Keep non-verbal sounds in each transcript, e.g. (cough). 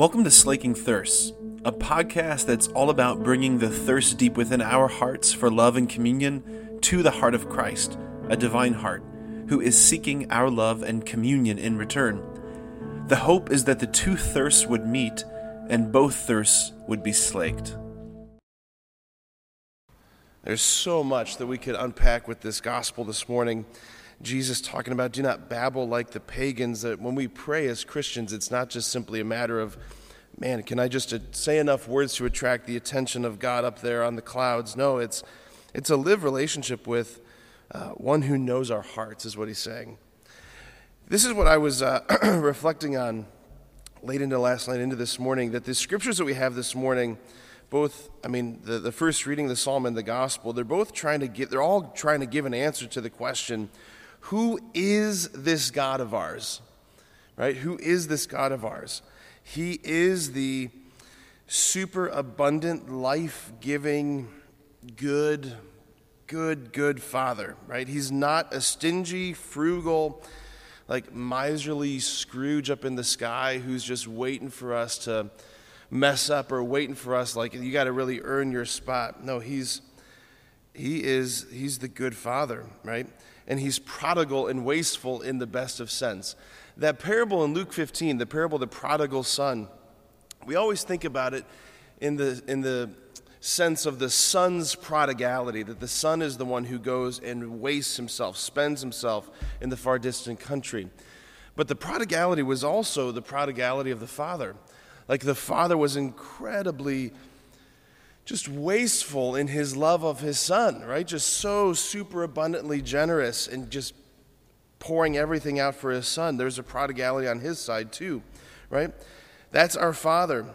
Welcome to Slaking Thirsts, a podcast that's all about bringing the thirst deep within our hearts for love and communion to the heart of Christ, a divine heart, who is seeking our love and communion in return. The hope is that the two thirsts would meet and both thirsts would be slaked. There's so much that we could unpack with this gospel this morning. Jesus talking about do not babble like the pagans, that when we pray as Christians, it's not just simply a matter of, man, can I just say enough words to attract the attention of God up there on the clouds? No, it's, it's a live relationship with uh, one who knows our hearts, is what he's saying. This is what I was uh, (clears throat) reflecting on late into last night, into this morning, that the scriptures that we have this morning, both, I mean, the, the first reading, the psalm and the gospel, they're both trying to give, they're all trying to give an answer to the question, who is this God of ours? Right? Who is this God of ours? He is the super abundant, life giving, good, good, good Father, right? He's not a stingy, frugal, like miserly Scrooge up in the sky who's just waiting for us to mess up or waiting for us like you got to really earn your spot. No, he's he is he's the good father, right? and he's prodigal and wasteful in the best of sense. That parable in Luke 15, the parable of the prodigal son, we always think about it in the, in the sense of the son's prodigality, that the son is the one who goes and wastes himself, spends himself in the far distant country. But the prodigality was also the prodigality of the father. Like the father was incredibly just wasteful in his love of his son, right? Just so super abundantly generous and just pouring everything out for his son. There's a prodigality on his side too, right? That's our father.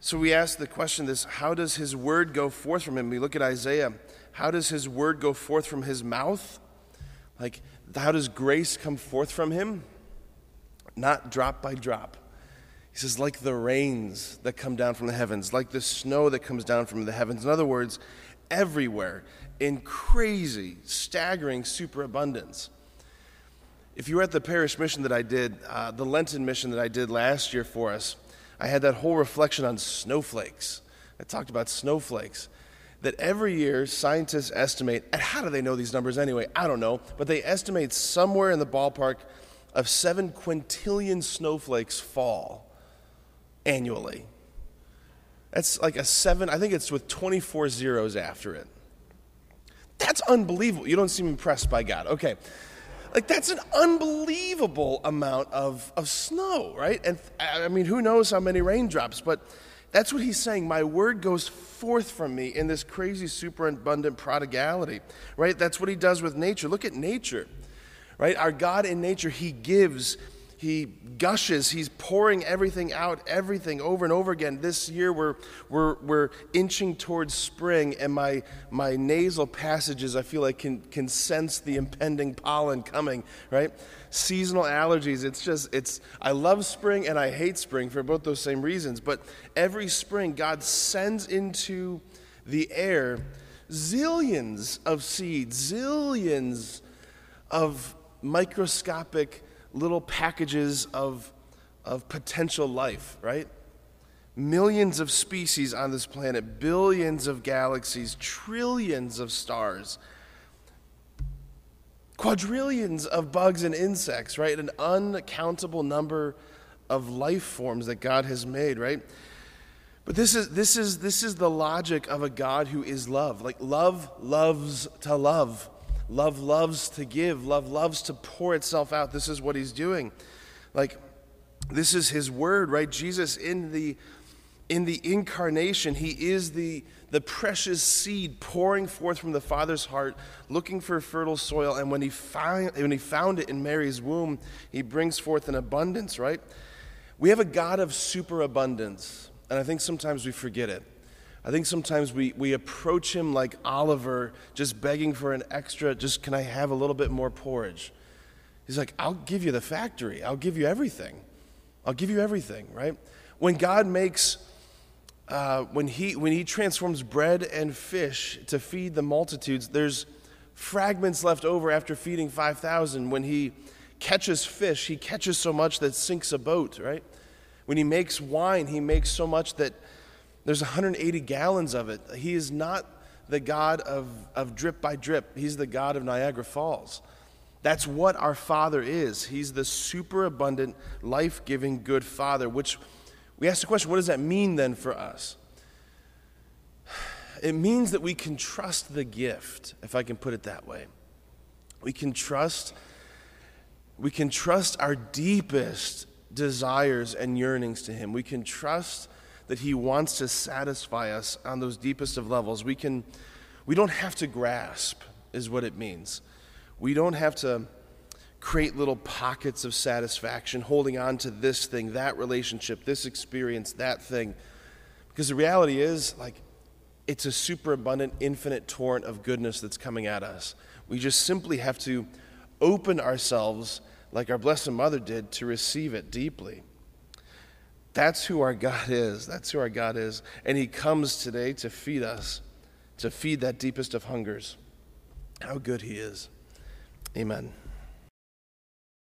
So we ask the question this how does his word go forth from him? We look at Isaiah. How does his word go forth from his mouth? Like, how does grace come forth from him? Not drop by drop. He says, like the rains that come down from the heavens, like the snow that comes down from the heavens. In other words, everywhere in crazy, staggering superabundance. If you were at the parish mission that I did, uh, the Lenten mission that I did last year for us, I had that whole reflection on snowflakes. I talked about snowflakes. That every year scientists estimate, and how do they know these numbers anyway? I don't know, but they estimate somewhere in the ballpark of seven quintillion snowflakes fall annually. That's like a seven, I think it's with 24 zeros after it. That's unbelievable. You don't seem impressed by God. Okay. Like, that's an unbelievable amount of, of snow, right? And I mean, who knows how many raindrops, but that's what he's saying. My word goes forth from me in this crazy, superabundant prodigality, right? That's what he does with nature. Look at nature, right? Our God in nature, he gives he gushes he's pouring everything out everything over and over again. This year we're, we're, we're inching towards spring and my, my nasal passages i feel like can, can sense the impending pollen coming right? Seasonal allergies it's just it's i love spring and i hate spring for both those same reasons but every spring god sends into the air zillions of seeds zillions of microscopic little packages of, of potential life, right? Millions of species on this planet, billions of galaxies, trillions of stars, quadrillions of bugs and insects, right? An uncountable number of life forms that God has made, right? But this is, this is, this is the logic of a God who is love. Like, love loves to love. Love loves to give, love loves to pour itself out. This is what he's doing. Like, this is his word, right? Jesus in the in the incarnation, he is the, the precious seed pouring forth from the Father's heart, looking for fertile soil. And when he, found, when he found it in Mary's womb, he brings forth an abundance, right? We have a God of superabundance, and I think sometimes we forget it. I think sometimes we, we approach him like Oliver, just begging for an extra, just can I have a little bit more porridge? He's like, I'll give you the factory. I'll give you everything. I'll give you everything, right? When God makes, uh, when, he, when he transforms bread and fish to feed the multitudes, there's fragments left over after feeding 5,000. When he catches fish, he catches so much that sinks a boat, right? When He makes wine, He makes so much that there's 180 gallons of it. He is not the God of, of drip by drip, He's the God of Niagara Falls. That's what our Father is. He's the superabundant, life giving, good Father, which we ask the question what does that mean then for us? It means that we can trust the gift, if I can put it that way. We can trust we can trust our deepest desires and yearnings to him. We can trust that he wants to satisfy us on those deepest of levels. We can we don't have to grasp is what it means. We don't have to create little pockets of satisfaction holding on to this thing, that relationship, this experience, that thing. Because the reality is like it's a superabundant, infinite torrent of goodness that's coming at us. We just simply have to open ourselves, like our Blessed Mother did, to receive it deeply. That's who our God is. That's who our God is. And He comes today to feed us, to feed that deepest of hungers. How good He is. Amen.